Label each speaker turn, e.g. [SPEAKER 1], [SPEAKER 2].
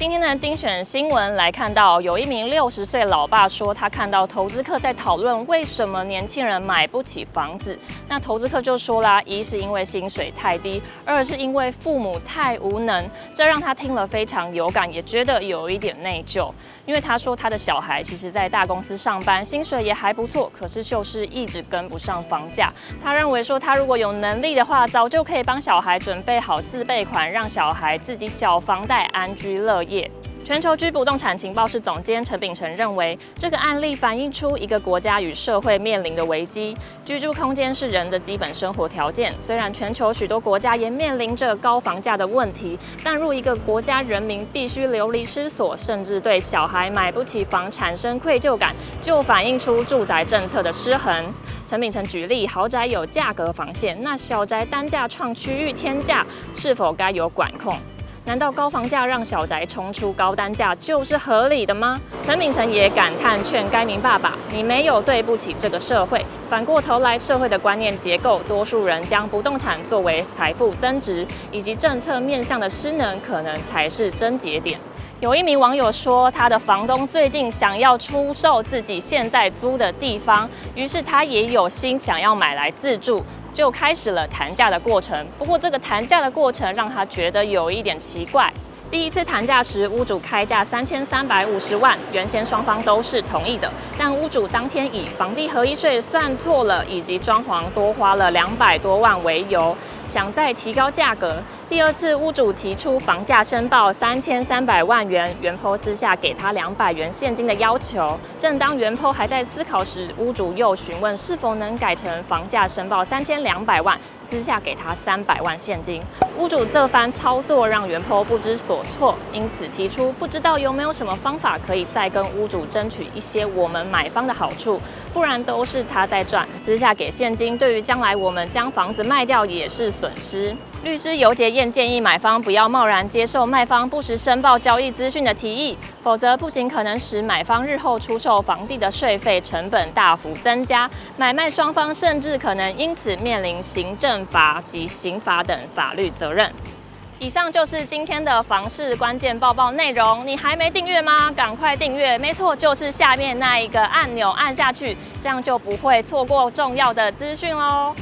[SPEAKER 1] 今天的精选新闻来看到，有一名六十岁老爸说，他看到投资客在讨论为什么年轻人买不起房子。那投资客就说啦，一是因为薪水太低，二是因为父母太无能。这让他听了非常有感，也觉得有一点内疚。因为他说他的小孩其实在大公司上班，薪水也还不错，可是就是一直跟不上房价。他认为说他如果有能力的话，早就可以帮小孩准备好自备款，让小孩自己缴房贷，安居乐。业全球居不动产情报室总监陈秉诚认为，这个案例反映出一个国家与社会面临的危机。居住空间是人的基本生活条件，虽然全球许多国家也面临着高房价的问题，但若一个国家人民必须流离失所，甚至对小孩买不起房产生愧疚感，就反映出住宅政策的失衡。陈秉诚举例，豪宅有价格防线，那小宅单价创区域天价，是否该有管控？难道高房价让小宅冲出高单价就是合理的吗？陈秉诚也感叹，劝该名爸爸，你没有对不起这个社会。反过头来，社会的观念结构，多数人将不动产作为财富增值，以及政策面向的失能，可能才是症结点。有一名网友说，他的房东最近想要出售自己现在租的地方，于是他也有心想要买来自住。就开始了谈价的过程，不过这个谈价的过程让他觉得有一点奇怪。第一次谈价时，屋主开价三千三百五十万，原先双方都是同意的，但屋主当天以房地合一税算错了，以及装潢多花了两百多万为由，想再提高价格。第二次，屋主提出房价申报三千三百万元，原坡私下给他两百元现金的要求。正当原坡还在思考时，屋主又询问是否能改成房价申报三千两百万，私下给他三百万现金。屋主这番操作让原坡不知所措，因此提出不知道有没有什么方法可以再跟屋主争取一些我们买方的好处，不然都是他在赚。私下给现金，对于将来我们将房子卖掉也是损失。律师游洁燕建议买方不要贸然接受卖方不实申报交易资讯的提议，否则不仅可能使买方日后出售房地的税费成本大幅增加，买卖双方甚至可能因此面临行政法及刑法等法律责任。以上就是今天的房市关键报报内容，你还没订阅吗？赶快订阅！没错，就是下面那一个按钮按下去，这样就不会错过重要的资讯喽。